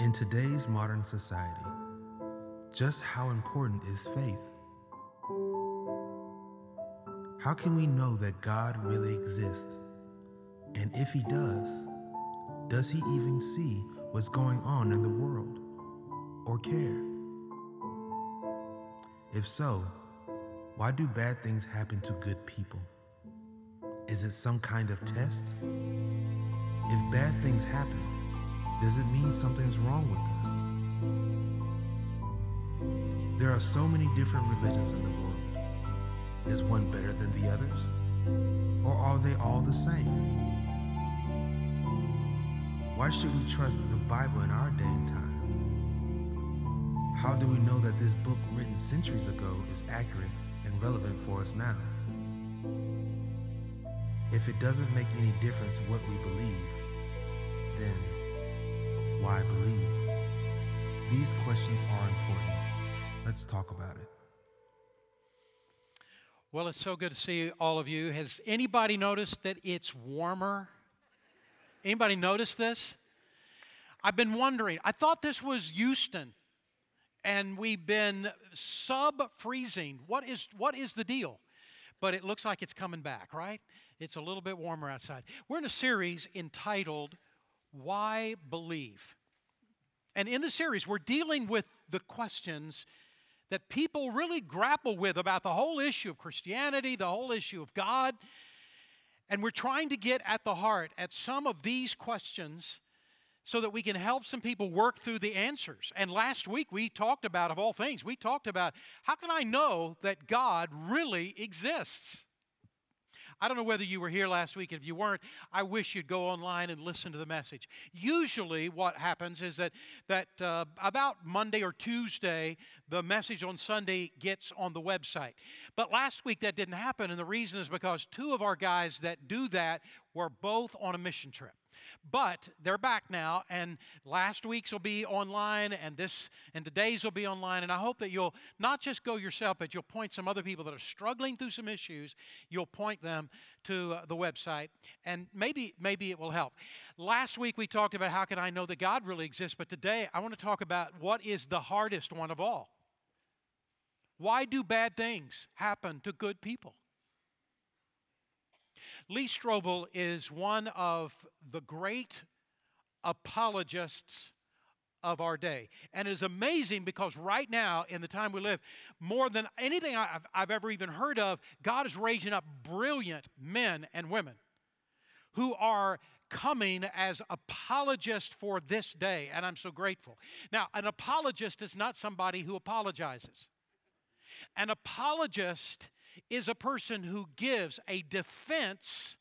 In today's modern society, just how important is faith? How can we know that God really exists? And if He does, does He even see what's going on in the world or care? If so, why do bad things happen to good people? Is it some kind of test? If bad things happen, does it mean something's wrong with us? There are so many different religions in the world. Is one better than the others? Or are they all the same? Why should we trust the Bible in our day and time? How do we know that this book written centuries ago is accurate and relevant for us now? If it doesn't make any difference what we believe, then why believe? These questions are important. Let's talk about it. Well, it's so good to see all of you. Has anybody noticed that it's warmer? Anybody notice this? I've been wondering. I thought this was Houston, and we've been sub-freezing. What is what is the deal? But it looks like it's coming back, right? It's a little bit warmer outside. We're in a series entitled "Why Believe," and in the series, we're dealing with the questions that people really grapple with about the whole issue of Christianity, the whole issue of God. And we're trying to get at the heart at some of these questions so that we can help some people work through the answers. And last week we talked about, of all things, we talked about how can I know that God really exists? I don't know whether you were here last week. If you weren't, I wish you'd go online and listen to the message. Usually, what happens is that, that uh, about Monday or Tuesday, the message on Sunday gets on the website. But last week that didn't happen, and the reason is because two of our guys that do that were both on a mission trip. But they're back now, and last week's will be online, and this and today's will be online. And I hope that you'll not just go yourself, but you'll point some other people that are struggling through some issues. You'll point them to uh, the website, and maybe maybe it will help. Last week we talked about how can I know that God really exists, but today I want to talk about what is the hardest one of all. Why do bad things happen to good people? Lee Strobel is one of the great apologists of our day. And it is amazing because right now, in the time we live, more than anything I've, I've, ever even heard of, God is raising up brilliant men and women who are coming as apologists for this day. And I'm so grateful. Now, an apologist is not somebody who apologizes, an apologist is a person who gives a defense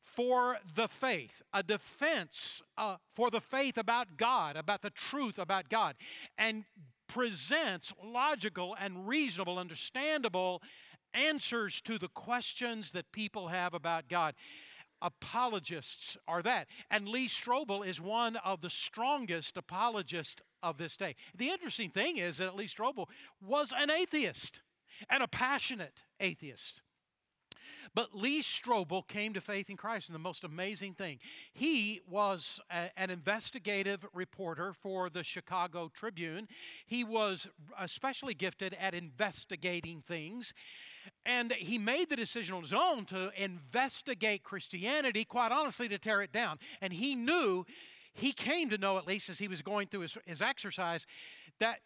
for the faith, a defense uh, for the faith about God, about the truth about God, and presents logical and reasonable, understandable answers to the questions that people have about God. Apologists are that. And Lee Strobel is one of the strongest apologists of this day. The interesting thing is that Lee Strobel was an atheist and a passionate atheist. But Lee Strobel came to faith in Christ, and the most amazing thing, he was a, an investigative reporter for the Chicago Tribune. He was especially gifted at investigating things, and he made the decision on his own to investigate Christianity, quite honestly, to tear it down. And he knew, he came to know, at least as he was going through his, his exercise, that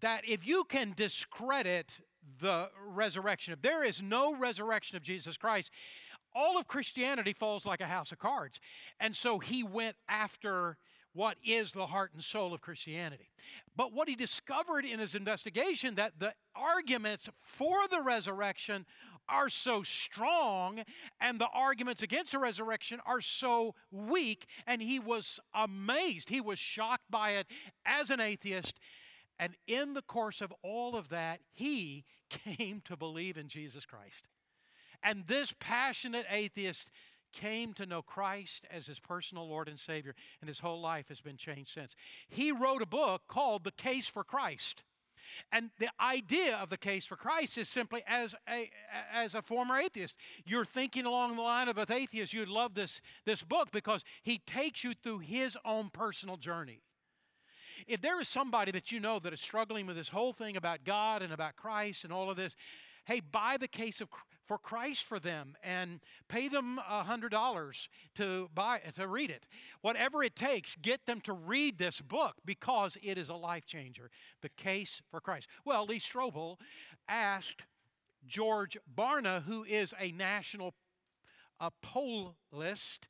that if you can discredit the resurrection. If there is no resurrection of Jesus Christ, all of Christianity falls like a house of cards. And so he went after what is the heart and soul of Christianity. But what he discovered in his investigation that the arguments for the resurrection are so strong and the arguments against the resurrection are so weak and he was amazed. He was shocked by it as an atheist and in the course of all of that, he came to believe in Jesus Christ. And this passionate atheist came to know Christ as his personal Lord and Savior, and his whole life has been changed since. He wrote a book called The Case for Christ. And the idea of the case for Christ is simply as a, as a former atheist. You're thinking along the line of an atheist, you'd love this, this book because he takes you through his own personal journey if there is somebody that you know that is struggling with this whole thing about God and about Christ and all of this, hey, buy the case of for Christ for them and pay them a hundred dollars to buy to read it. Whatever it takes, get them to read this book because it is a life changer. The case for Christ. Well, Lee Strobel asked George Barna, who is a national a poll list,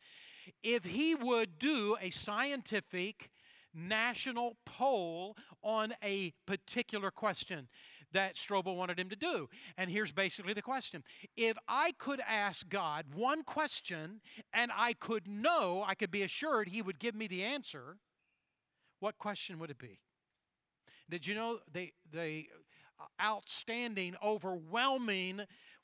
if he would do a scientific national poll on a particular question that Strobel wanted him to do. And here's basically the question If I could ask God one question and I could know, I could be assured He would give me the answer, what question would it be? Did you know the, the outstanding, overwhelming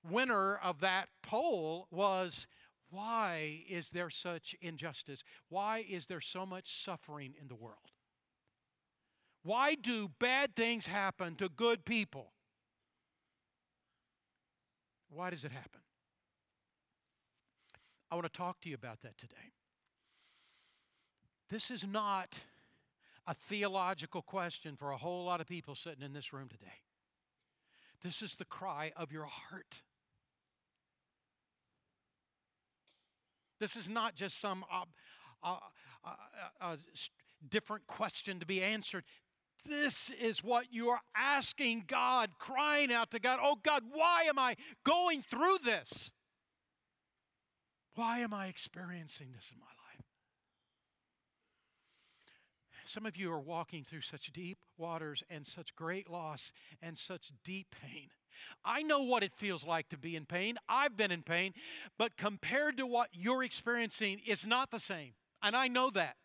winner of that poll was why is there such injustice? Why is there so much suffering in the world? Why do bad things happen to good people? Why does it happen? I want to talk to you about that today. This is not a theological question for a whole lot of people sitting in this room today. This is the cry of your heart. This is not just some uh, uh, uh, uh different question to be answered. This is what you are asking God, crying out to God, Oh God, why am I going through this? Why am I experiencing this in my life? Some of you are walking through such deep waters and such great loss and such deep pain. I know what it feels like to be in pain. I've been in pain, but compared to what you're experiencing, it's not the same. And I know that.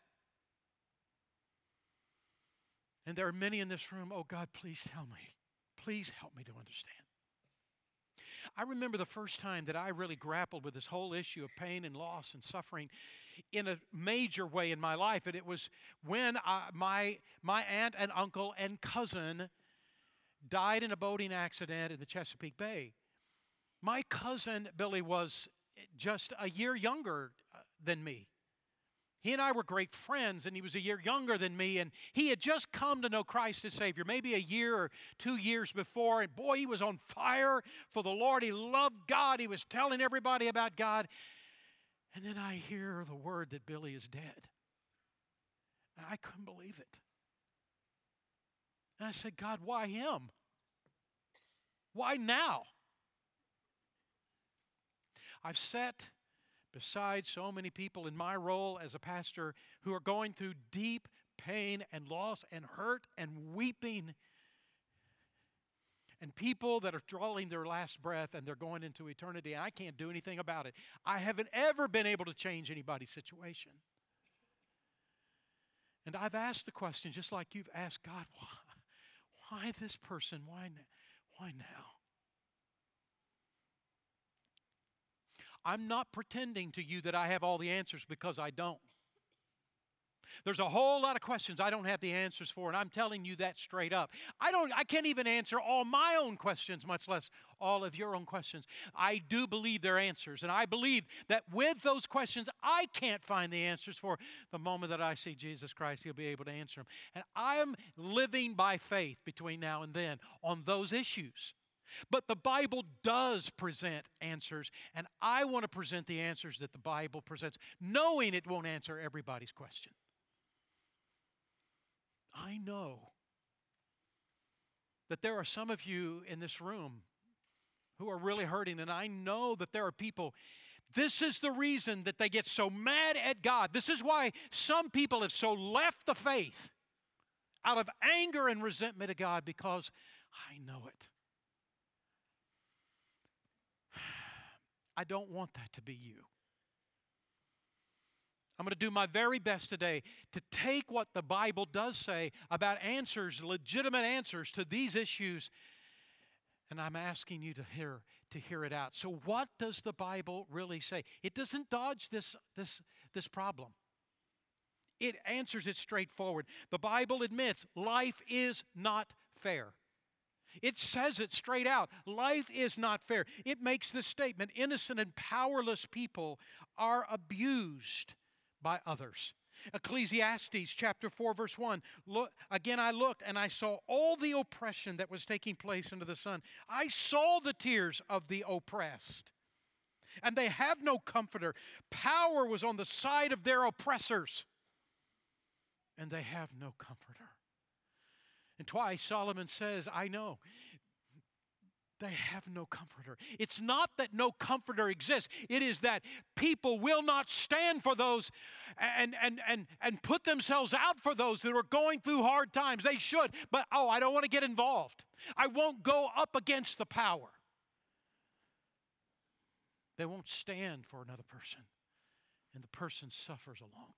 And there are many in this room, oh God, please tell me. Please help me to understand. I remember the first time that I really grappled with this whole issue of pain and loss and suffering in a major way in my life. And it was when I, my, my aunt and uncle and cousin died in a boating accident in the Chesapeake Bay. My cousin Billy was just a year younger uh, than me. He and I were great friends, and he was a year younger than me, and he had just come to know Christ as Savior, maybe a year or two years before. And boy, he was on fire for the Lord. He loved God. He was telling everybody about God. And then I hear the word that Billy is dead. And I couldn't believe it. And I said, God, why him? Why now? I've sat beside so many people in my role as a pastor who are going through deep pain and loss and hurt and weeping. And people that are drawing their last breath and they're going into eternity, and I can't do anything about it. I haven't ever been able to change anybody's situation. And I've asked the question, just like you've asked God, why, why this person? Why, now? why now? I'm not pretending to you that I have all the answers because I don't. There's a whole lot of questions I don't have the answers for, and I'm telling you that straight up. I don't I can't even answer all my own questions, much less all of your own questions. I do believe they're answers, and I believe that with those questions I can't find the answers for, the moment that I see Jesus Christ, He'll be able to answer them. And I'm living by faith between now and then on those issues. But the Bible does present answers, and I want to present the answers that the Bible presents, knowing it won't answer everybody's question. I know that there are some of you in this room who are really hurting, and I know that there are people. This is the reason that they get so mad at God. This is why some people have so left the faith out of anger and resentment of God because I know it. I don't want that to be you. I'm going to do my very best today to take what the Bible does say about answers, legitimate answers to these issues, and I'm asking you to hear to hear it out. So what does the Bible really say? It doesn't dodge this this this problem. It answers it straightforward. The Bible admits life is not fair. It says it straight out. Life is not fair. It makes this statement innocent and powerless people are abused by others. Ecclesiastes chapter 4, verse 1. Look, again, I looked and I saw all the oppression that was taking place under the sun. I saw the tears of the oppressed, and they have no comforter. Power was on the side of their oppressors, and they have no comforter. And twice Solomon says, I know they have no comforter. It's not that no comforter exists, it is that people will not stand for those and, and, and, and put themselves out for those that are going through hard times. They should, but oh, I don't want to get involved. I won't go up against the power. They won't stand for another person, and the person suffers alone.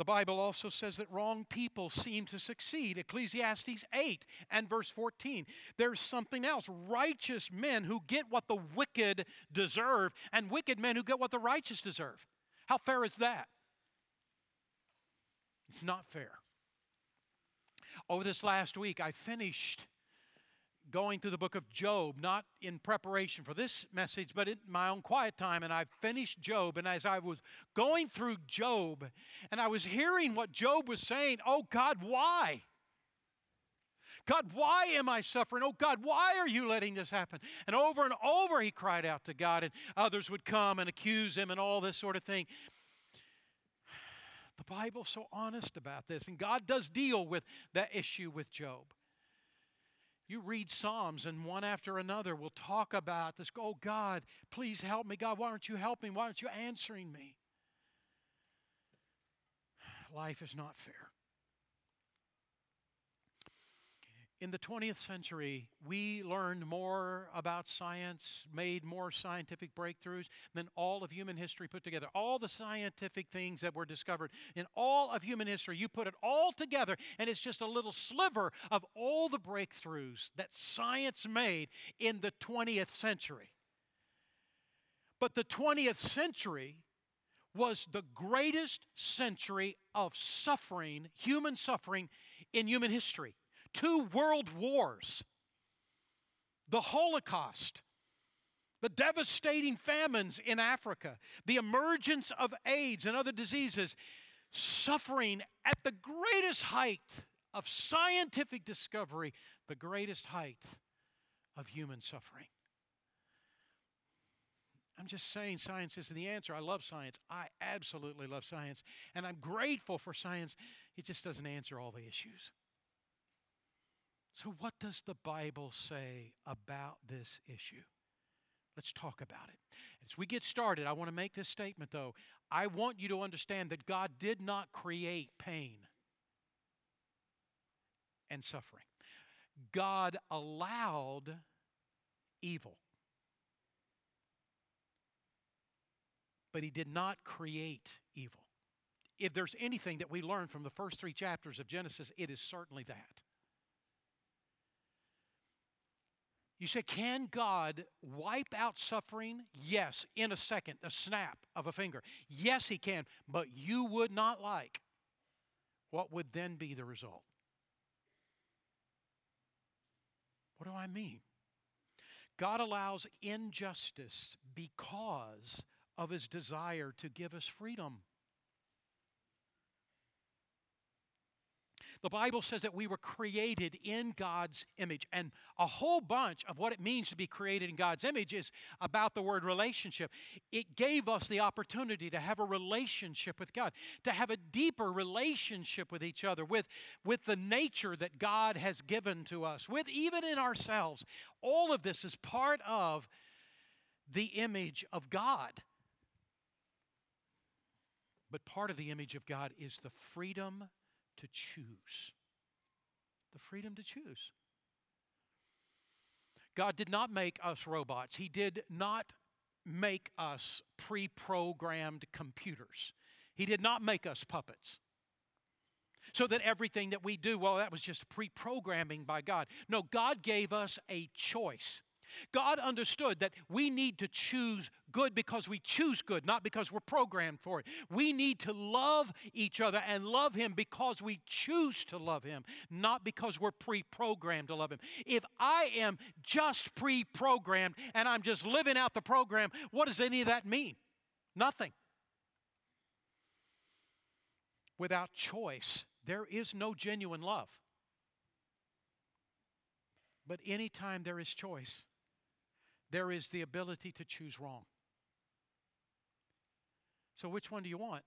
The Bible also says that wrong people seem to succeed. Ecclesiastes 8 and verse 14. There's something else. Righteous men who get what the wicked deserve, and wicked men who get what the righteous deserve. How fair is that? It's not fair. Over this last week, I finished going through the book of Job, not in preparation for this message, but in my own quiet time. And I finished Job. And as I was going through Job and I was hearing what Job was saying, oh God, why? God, why am I suffering? Oh God, why are you letting this happen? And over and over he cried out to God, and others would come and accuse him and all this sort of thing. The Bible's so honest about this, and God does deal with that issue with Job. You read Psalms, and one after another will talk about this. Oh, God, please help me. God, why aren't you helping? Why aren't you answering me? Life is not fair. In the 20th century, we learned more about science, made more scientific breakthroughs than all of human history put together. All the scientific things that were discovered in all of human history, you put it all together, and it's just a little sliver of all the breakthroughs that science made in the 20th century. But the 20th century was the greatest century of suffering, human suffering, in human history two world wars, the Holocaust, the devastating famines in Africa, the emergence of AIDS and other diseases, suffering at the greatest height of scientific discovery, the greatest height of human suffering. I'm just saying science isn't the answer. I love science. I absolutely love science. And I'm grateful for science. It just doesn't answer all the issues. So, what does the Bible say about this issue? Let's talk about it. As we get started, I want to make this statement though. I want you to understand that God did not create pain and suffering, God allowed evil. But He did not create evil. If there's anything that we learn from the first three chapters of Genesis, it is certainly that. You say, can God wipe out suffering? Yes, in a second, a snap of a finger. Yes, He can, but you would not like. What would then be the result? What do I mean? God allows injustice because of His desire to give us freedom. The Bible says that we were created in God's image. And a whole bunch of what it means to be created in God's image is about the word relationship. It gave us the opportunity to have a relationship with God, to have a deeper relationship with each other, with, with the nature that God has given to us, with even in ourselves. All of this is part of the image of God. But part of the image of God is the freedom to choose. The freedom to choose. God did not make us robots. He did not make us pre programmed computers. He did not make us puppets. So that everything that we do, well, that was just pre programming by God. No, God gave us a choice. God understood that we need to choose good because we choose good, not because we're programmed for it. We need to love each other and love Him because we choose to love Him, not because we're pre programmed to love Him. If I am just pre programmed and I'm just living out the program, what does any of that mean? Nothing. without choice, there is no genuine love. But anytime there is choice, there is the ability to choose wrong. So, which one do you want?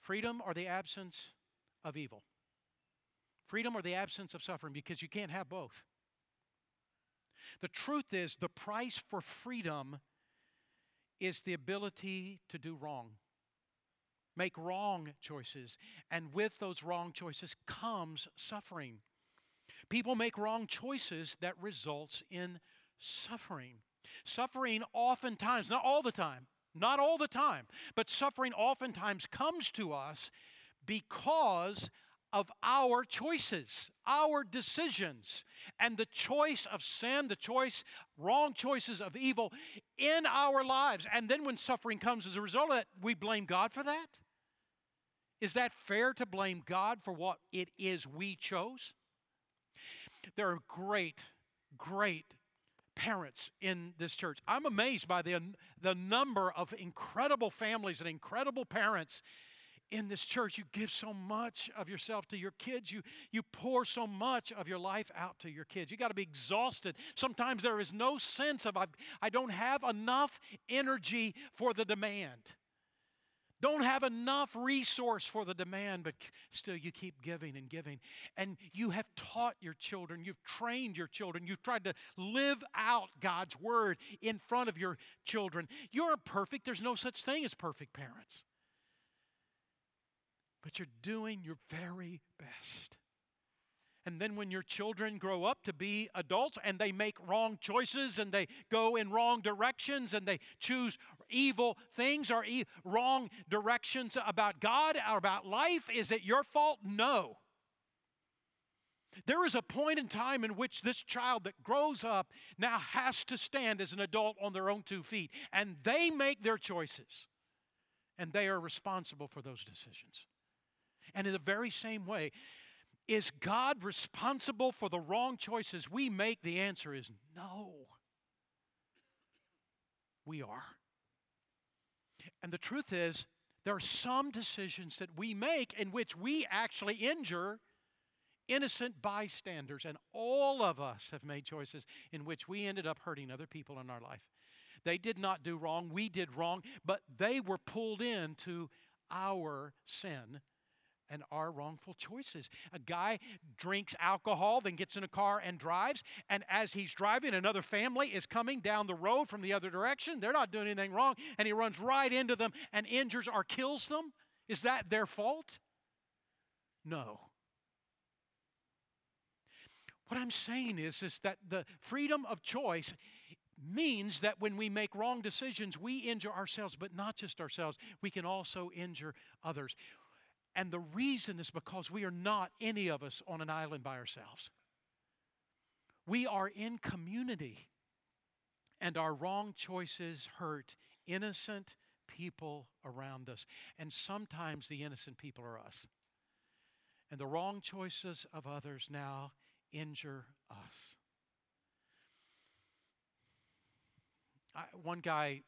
Freedom or the absence of evil? Freedom or the absence of suffering? Because you can't have both. The truth is, the price for freedom is the ability to do wrong, make wrong choices. And with those wrong choices comes suffering. People make wrong choices that results in suffering. Suffering oftentimes, not all the time, not all the time, but suffering oftentimes comes to us because of our choices, our decisions, and the choice of sin, the choice, wrong choices of evil in our lives. And then when suffering comes as a result of that, we blame God for that? Is that fair to blame God for what it is we chose? There are great, great parents in this church. I'm amazed by the, the number of incredible families and incredible parents in this church. You give so much of yourself to your kids. You, you pour so much of your life out to your kids. You got to be exhausted. Sometimes there is no sense of, I've, I don't have enough energy for the demand. Don't have enough resource for the demand, but still you keep giving and giving. And you have taught your children, you've trained your children, you've tried to live out God's word in front of your children. You're perfect, there's no such thing as perfect parents but you're doing your very best. And then when your children grow up to be adults and they make wrong choices and they go in wrong directions and they choose evil things or e- wrong directions about God or about life, is it your fault? No. There is a point in time in which this child that grows up now has to stand as an adult on their own two feet, and they make their choices, and they are responsible for those decisions. And in the very same way, is God responsible for the wrong choices we make? The answer is no. We are. And the truth is, there are some decisions that we make in which we actually injure innocent bystanders. And all of us have made choices in which we ended up hurting other people in our life. They did not do wrong, we did wrong, but they were pulled into our sin and our wrongful choices. A guy drinks alcohol, then gets in a car and drives, and as he's driving, another family is coming down the road from the other direction. They're not doing anything wrong, and he runs right into them and injures or kills them. Is that their fault? No. What I'm saying is, is that the freedom of choice means that when we make wrong decisions, we injure ourselves, but not just ourselves, we can also injure others. And the reason is because we are not any of us on an island by ourselves. We are in community, and our wrong choices hurt innocent people around us. And sometimes the innocent people are us. And the wrong choices of others now injure us. I, one guy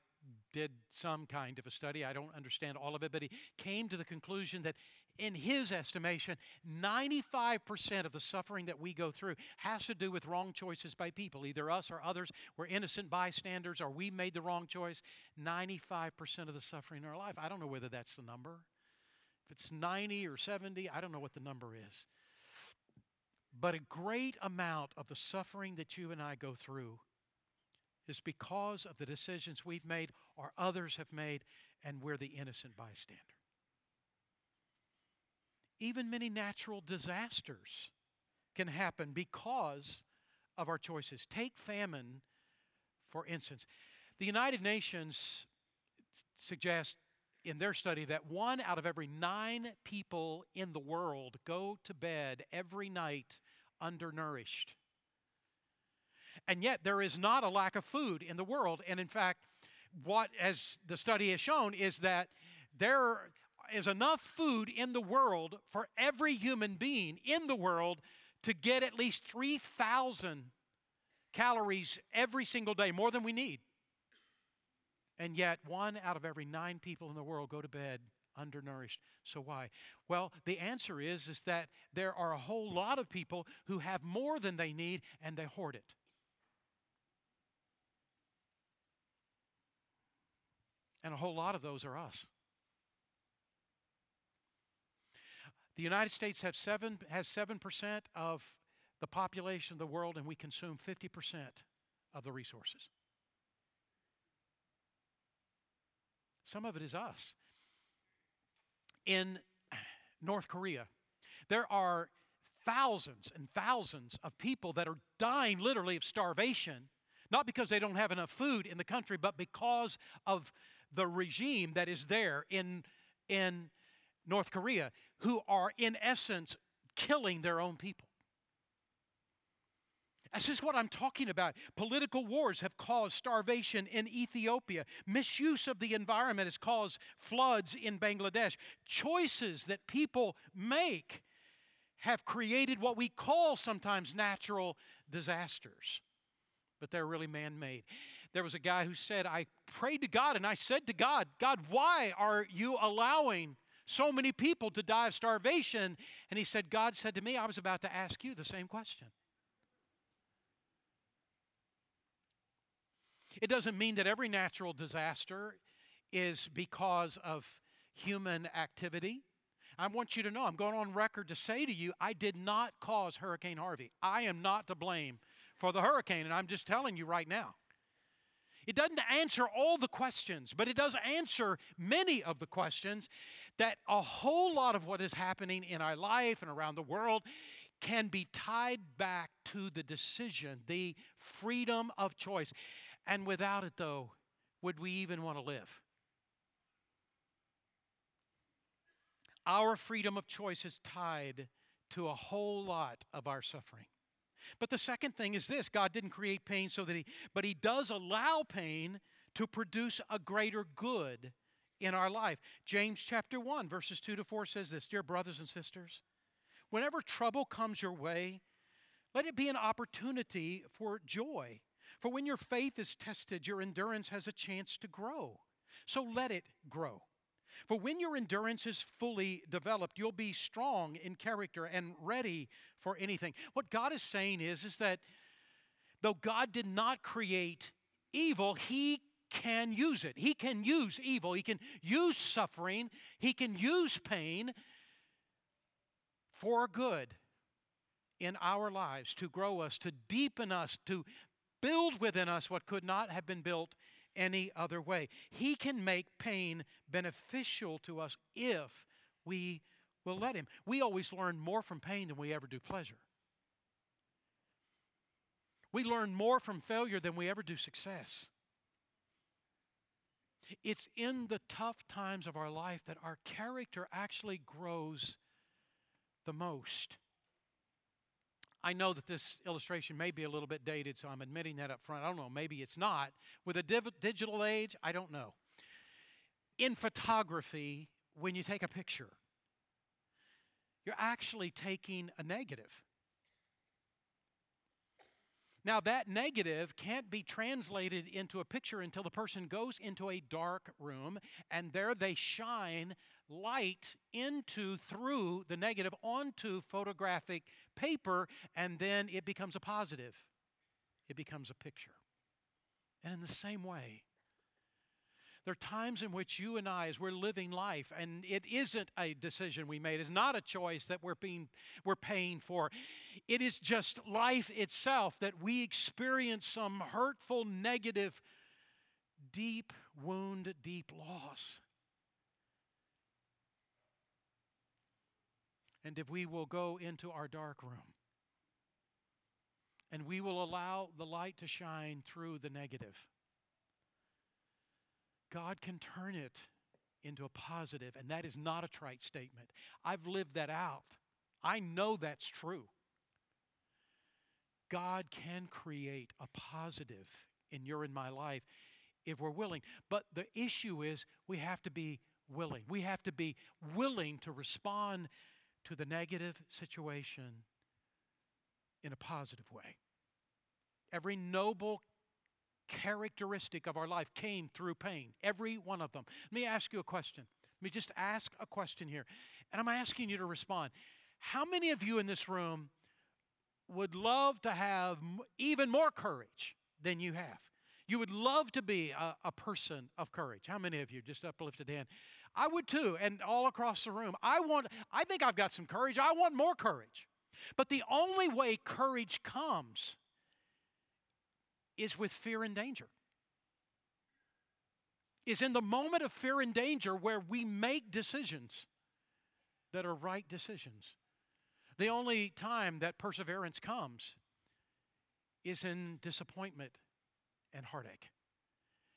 did some kind of a study. I don't understand all of it, but he came to the conclusion that, in his estimation, 95% of the suffering that we go through has to do with wrong choices by people, either us or others. We're innocent bystanders or we made the wrong choice. 95% of the suffering in our life. I don't know whether that's the number. If it's 90 or 70, I don't know what the number is. But a great amount of the suffering that you and I go through is because of the decisions we've made or others have made, and we're the innocent bystander. Even many natural disasters can happen because of our choices. Take famine, for instance. The United Nations suggests in their study that one out of every nine people in the world go to bed every night undernourished. And yet, there is not a lack of food in the world. And in fact, what, as the study has shown, is that there is enough food in the world for every human being in the world to get at least 3,000 calories every single day, more than we need. And yet, one out of every nine people in the world go to bed undernourished. So why? Well, the answer is is that there are a whole lot of people who have more than they need and they hoard it. And a whole lot of those are us. The United States have seven, has 7% of the population of the world, and we consume 50% of the resources. Some of it is us. In North Korea, there are thousands and thousands of people that are dying literally of starvation, not because they don't have enough food in the country, but because of the regime that is there in, in North Korea, who are in essence killing their own people. This is what I'm talking about. Political wars have caused starvation in Ethiopia. Misuse of the environment has caused floods in Bangladesh. Choices that people make have created what we call sometimes natural disasters, but they're really man made. There was a guy who said, I prayed to God and I said to God, God, why are you allowing so many people to die of starvation? And he said, God said to me, I was about to ask you the same question. It doesn't mean that every natural disaster is because of human activity. I want you to know, I'm going on record to say to you, I did not cause Hurricane Harvey. I am not to blame for the hurricane, and I'm just telling you right now. It doesn't answer all the questions, but it does answer many of the questions that a whole lot of what is happening in our life and around the world can be tied back to the decision, the freedom of choice. And without it, though, would we even want to live? Our freedom of choice is tied to a whole lot of our suffering. But the second thing is this God didn't create pain so that He, but He does allow pain to produce a greater good in our life. James chapter 1, verses 2 to 4 says this Dear brothers and sisters, whenever trouble comes your way, let it be an opportunity for joy. For when your faith is tested, your endurance has a chance to grow. So let it grow. For when your endurance is fully developed, you'll be strong in character and ready for anything. What God is saying is, is that though God did not create evil, He can use it. He can use evil. He can use suffering. He can use pain for good in our lives to grow us, to deepen us, to build within us what could not have been built any other way. He can make pain beneficial to us if we will let Him. We always learn more from pain than we ever do pleasure. We learn more from failure than we ever do success. It's in the tough times of our life that our character actually grows the most. I know that this illustration may be a little bit dated, so I'm admitting that up front. I don't know, maybe it's not. With a div- digital age, I don't know. In photography, when you take a picture, you're actually taking a negative. Now, that negative can't be translated into a picture until the person goes into a dark room and there they shine light into, through the negative, onto photographic paper, and then it becomes a positive. It becomes a picture. And in the same way, there are times in which you and I, as we're living life, and it isn't a decision we made, it's not a choice that we're being we're paying for. It is just life itself that we experience some hurtful, negative, deep wound, deep loss. And if we will go into our dark room and we will allow the light to shine through the negative God can turn it into a positive, and that is not a trite statement. I've lived that out. I know that's true. God can create a positive in your and my life if we're willing. But the issue is we have to be willing. We have to be willing to respond to the negative situation in a positive way. Every noble characteristic of our life came through pain. Every one of them. Let me ask you a question. Let me just ask a question here, and I'm asking you to respond. How many of you in this room would love to have even more courage than you have? You would love to be a, a, person of courage. How many of you just uplifted hand? I would too, and all across the room. I want I think I've got some courage. I want more courage. But the only way courage comes is with fear and danger. Is in the moment of fear and danger where we make decisions that are right decisions. The only time that perseverance comes is in disappointment and heartache,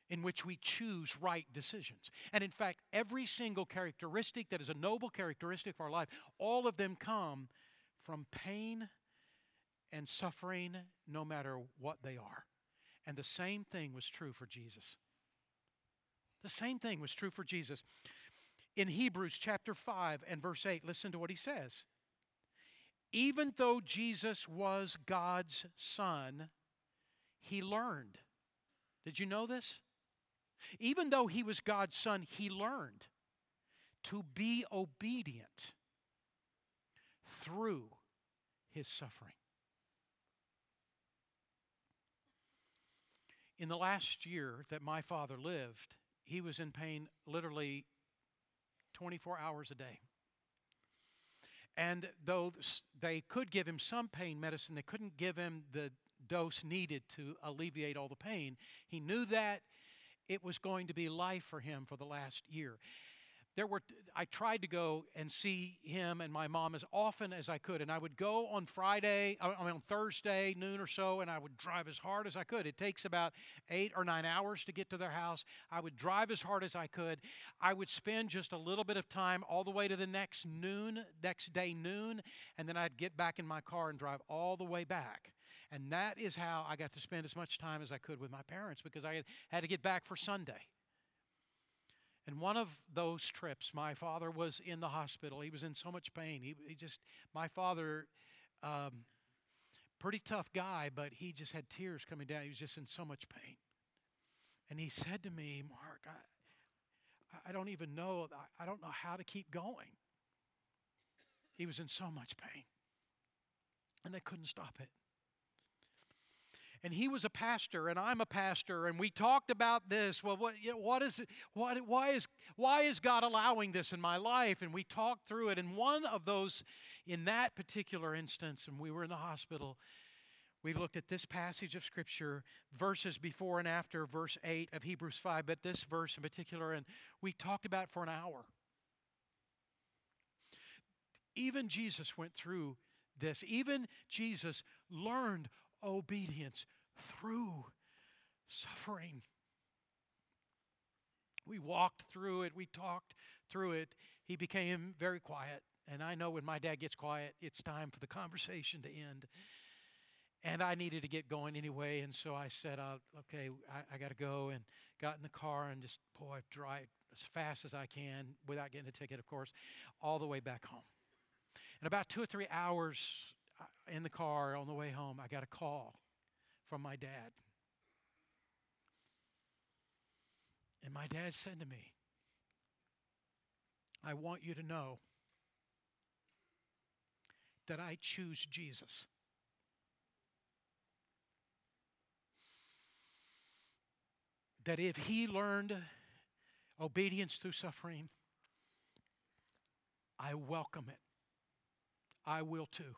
in which we choose right decisions. And in fact, every single characteristic that is a noble characteristic of our life, all of them come from pain and suffering, no matter what they are. And the same thing was true for Jesus. The same thing was true for Jesus. In Hebrews chapter 5 and verse 8, listen to what he says. Even though Jesus was God's Son, he learned. Did you know this? Even though he was God's Son, he learned to be obedient through his suffering. In the last year that my father lived, he was in pain literally 24 hours a day. And though they could give him some pain medicine, they couldn't give him the dose needed to alleviate all the pain. He knew that it was going to be life for him for the last year there were i tried to go and see him and my mom as often as i could and i would go on friday I mean, on thursday noon or so and i would drive as hard as i could. It takes about eight or nine hours to get to their house. I would drive as hard as i could. I would spend just a little bit of time all the way to the next noon next day noon and then i'd get back in my car and drive all the way back. And that is how i got to spend as much time as i could with my parents because i had, had to get back for sunday and one of those trips, my father was in the hospital. He was in so much pain. He, he just, my father, um, pretty tough guy, but he just had tears coming down. He was just in so much pain. And he said to me, Mark, I, I don't even know, I, I don't know how to keep going. He was in so much pain. And they couldn't stop it and he was a pastor and I'm a pastor and we talked about this. Well what you know, what is it what why is why is God allowing this in my life? And we talked through it. And one of those in that particular instance and we were in the hospital we looked at this passage of scripture verses before and after verse 8 of Hebrews 5 but this verse in particular and we talked about it for an hour. Even Jesus went through this. Even Jesus learned obedience through suffering. We walked through it, we talked through it. He became very quiet. And I know when my dad gets quiet, it's time for the conversation to end. And I needed to get going anyway. And so I said, okay, I, I got to go. And got in the car and just, boy, drive as fast as I can without getting a ticket, of course, all the way back home. And about two or three hours in the car on the way home, I got a call from my dad. And my dad said to me, I want you to know that I choose Jesus. That if he learned obedience through suffering, I welcome it. I will too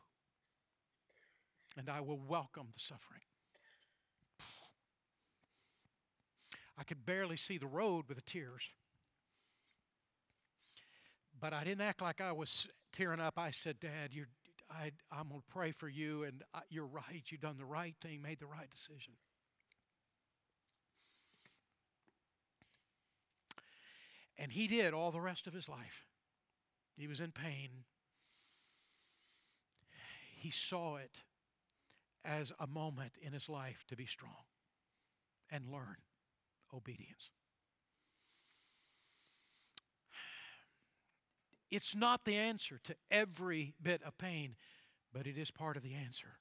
and I will welcome the suffering. I could barely see the road with the tears. But I didn't act like I was tearing up. I said, Dad, you're, I, am going to pray for you, and I, you're right. You've done the right thing, made the right decision. And he did all the rest of his life. He was in pain. He saw it as a moment in his life to be strong and learn obedience. It's not the answer to every bit of pain, but it is part of the answer.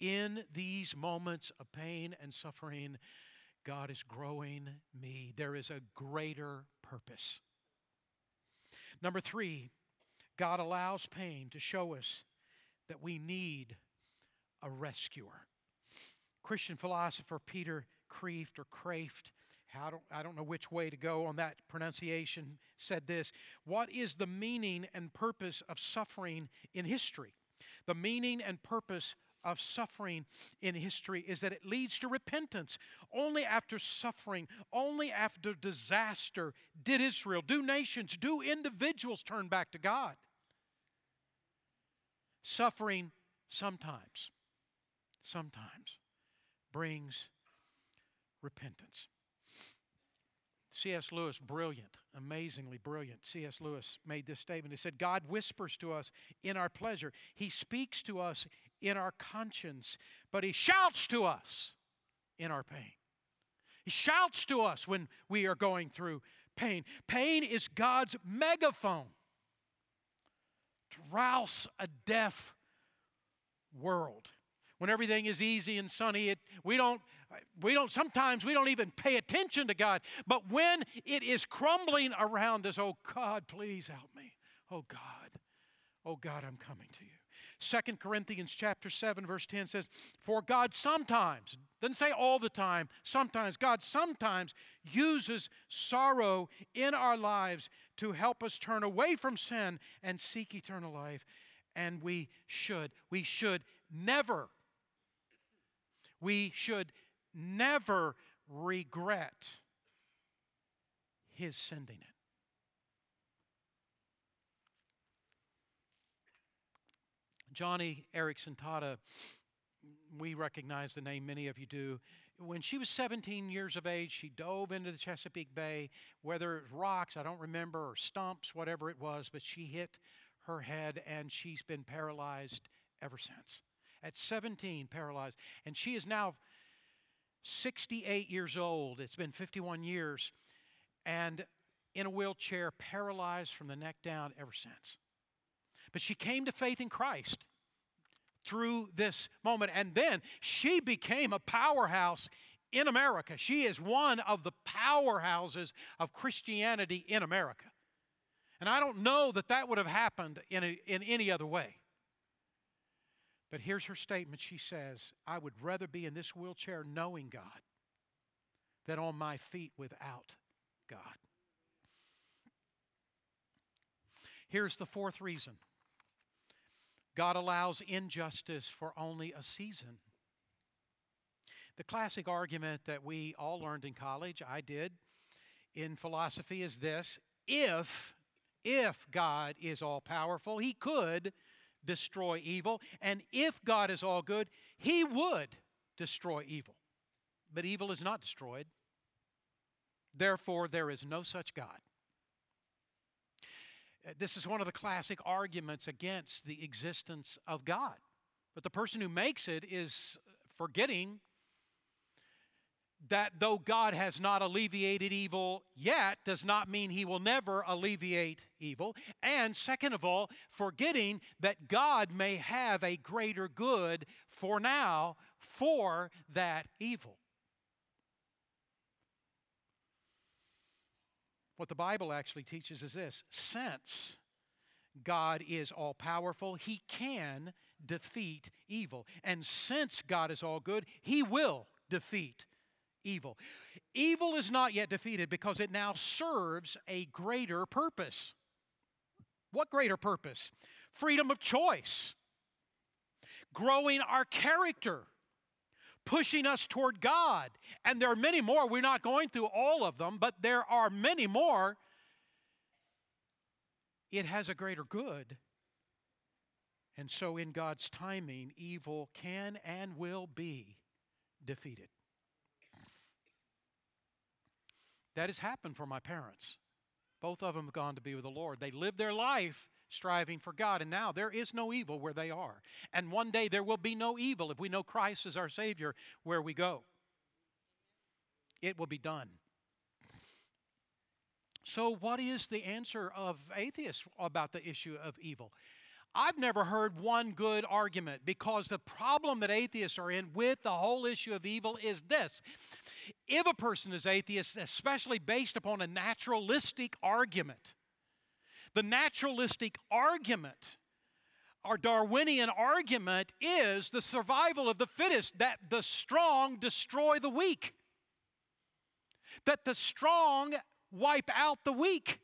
In these moments of pain and suffering, God is growing me. There is a greater purpose. Number three, God allows pain to show us that we need a rescuer. Christian philosopher Peter Kreeft or Kraft, I don't, I don't know which way to go on that pronunciation, said this What is the meaning and purpose of suffering in history? The meaning and purpose of suffering in history is that it leads to repentance. Only after suffering, only after disaster did Israel, do nations, do individuals turn back to God. Suffering sometimes, sometimes brings repentance. C.S. Lewis, brilliant, amazingly brilliant. C.S. Lewis made this statement. He said, God whispers to us in our pleasure, He speaks to us in our conscience, but He shouts to us in our pain. He shouts to us when we are going through pain. Pain is God's megaphone to rouse a deaf world. When everything is easy and sunny, it, we don't we don't sometimes we don't even pay attention to God. But when it is crumbling around us, oh God, please help me. Oh God. Oh God, I'm coming to you. Second Corinthians chapter 7 verse 10 says, "For God sometimes, doesn't say all the time, sometimes God sometimes uses sorrow in our lives to help us turn away from sin and seek eternal life." And we should, we should never we should never regret his sending it. Joni Eareckson Tada, we recognize the name, many of you do. When she was 17 years of age, she dove into the Chesapeake Bay, whether it was rocks, I don't remember, or stumps, whatever it was, but she hit her head and she's been paralyzed ever since. At 17, paralyzed. And she is now 68 years old. It's been 51 years. And in a wheelchair, paralyzed from the neck down ever since. But she came to faith in Christ through this moment. And then she became a powerhouse in America. She is one of the powerhouses of Christianity in America. And I don't know that that would have happened in, a, in any other way. But here's her statement. She says, I would rather be in this wheelchair knowing God than on my feet without God. Here's the fourth reason God allows injustice for only a season. The classic argument that we all learned in college, I did in philosophy, is this if, if God is all powerful, He could destroy evil. And if God is all good, He would destroy evil. But evil is not destroyed. Therefore, there is no such God. Uh, this is one of the classic arguments against the existence of God. But the person who makes it is forgetting that though God has not alleviated evil yet, does not mean he will never alleviate evil. And second of all, forgetting that God may have a greater good for now for that evil. What the Bible actually teaches is this since God is all powerful, he can defeat evil. And since God is all good, he will defeat evil. Evil is not yet defeated because it now serves a greater purpose. What greater purpose? Freedom of choice, growing our character, pushing us toward God. And there are many more. We're not going through all of them, but there are many more. It has a greater good. And so, in God's timing, evil can and will be defeated. That has happened for my parents. Both of them have gone to be with the Lord. They lived their life striving for God, and now there is no evil where they are. And one day there will be no evil if we know Christ is our Savior where we go. It will be done. So, what is the answer of atheists about the issue of evil? I've never heard one good argument because the problem that atheists are in with the whole issue of evil is this. If a person is atheist, especially based upon a naturalistic argument, The naturalistic argument, our Darwinian argument, is the survival of the fittest, that the strong destroy the weak, that the strong wipe out the weak.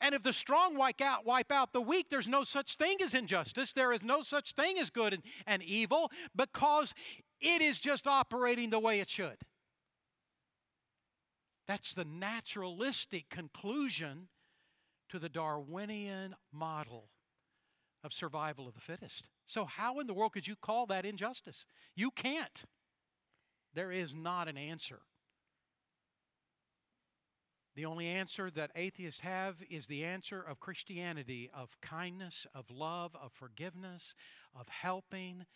And if the strong wipe out, wipe out the weak, there's no such thing as injustice. There is no such thing as good and, and evil because it is just operating the way it should. That's the naturalistic conclusion to the Darwinian model of survival of the fittest. So, how in the world could you call that injustice? You can't. There is not an answer. The only answer that atheists have is the answer of Christianity of kindness, of love, of forgiveness, of helping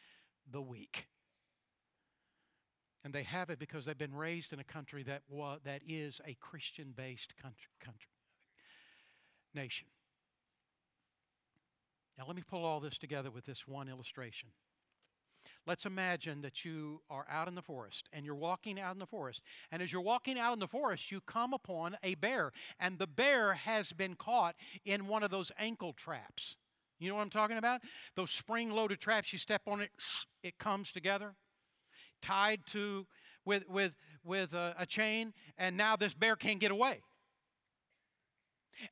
the weak. And they have it because they've been raised in a country that, wa- that is a Christian based country, country, nation. Now, let me pull all this together with this one illustration. Let's imagine that you are out in the forest and you're walking out in the forest. And as you're walking out in the forest, you come upon a bear, and the bear has been caught in one of those ankle traps. You know what I'm talking about? Those spring loaded traps, you step on it, it comes together, tied to with, with, with a, a chain, and now this bear can't get away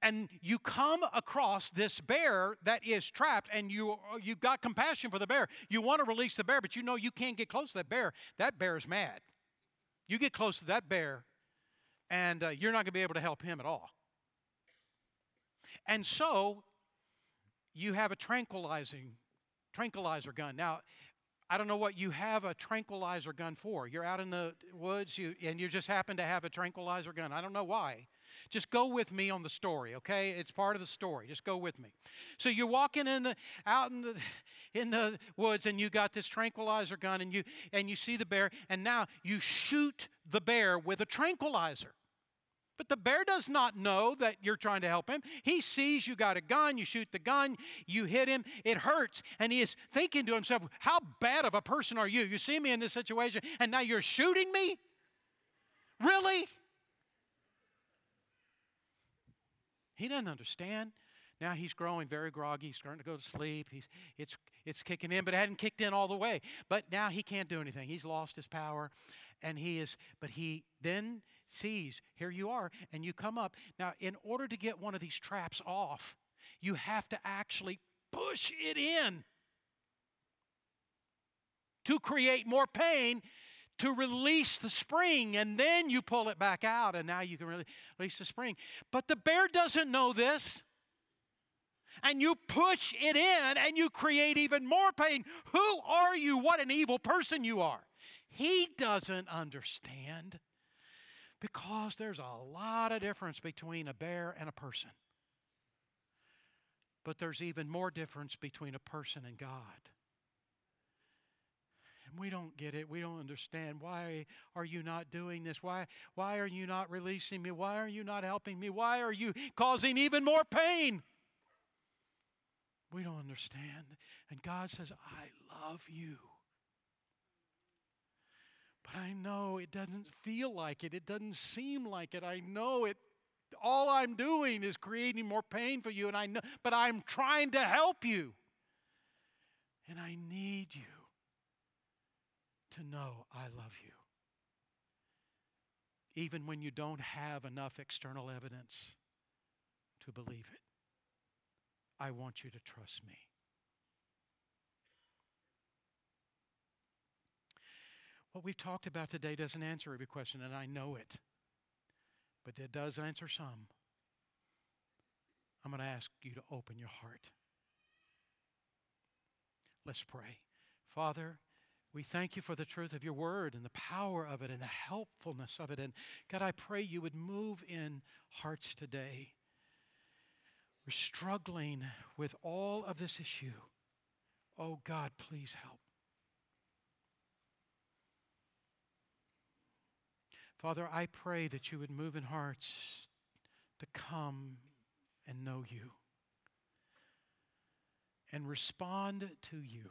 and you come across this bear that is trapped and you you got compassion for the bear you want to release the bear but you know you can't get close to that bear that bear is mad you get close to that bear and uh, you're not going to be able to help him at all and so you have a tranquilizing tranquilizer gun now I don't know what you have a tranquilizer gun for. You're out in the woods you, and you just happen to have a tranquilizer gun. I don't know why. Just go with me on the story, okay? It's part of the story. Just go with me. So you're walking in the out in the in the woods and you got this tranquilizer gun and you and you see the bear and now you shoot the bear with a tranquilizer. But the bear does not know that you're trying to help him. He sees you got a gun, you shoot the gun, you hit him, it hurts. And he is thinking to himself, How bad of a person are you? You see me in this situation, and now you're shooting me? Really? He doesn't understand. Now he's growing very groggy. He's starting to go to sleep. He's, it's, it's kicking in, but it hadn't kicked in all the way. But now he can't do anything. He's lost his power. And he is, but he then sees, here you are, and you come up. Now, in order to get one of these traps off, you have to actually push it in to create more pain to release the spring, and then you pull it back out, and now you can release the spring. But the bear doesn't know this. And you push it in and you create even more pain. Who are you? What an evil person you are. He doesn't understand because there's a lot of difference between a bear and a person. But there's even more difference between a person and God. And we don't get it. We don't understand. Why are you not doing this? Why, why are you not releasing me? Why are you not helping me? Why are you causing even more pain? We don't understand. And God says, I love you. But I know it doesn't feel like it. It doesn't seem like it. I know it. All I'm doing is creating more pain for you, and I know, but I'm trying to help you. And I need you to know I love you. Even when you don't have enough external evidence to believe it, I want you to trust me. What we've talked about today doesn't answer every question, and I know it, but it does answer some. I'm going to ask you to open your heart. Let's pray. Father, we thank you for the truth of your word and the power of it and the helpfulness of it. And God, I pray you would move in hearts today. We're struggling with all of this issue. Oh God, please help. Father, I pray that you would move in hearts to come and know you and respond to you.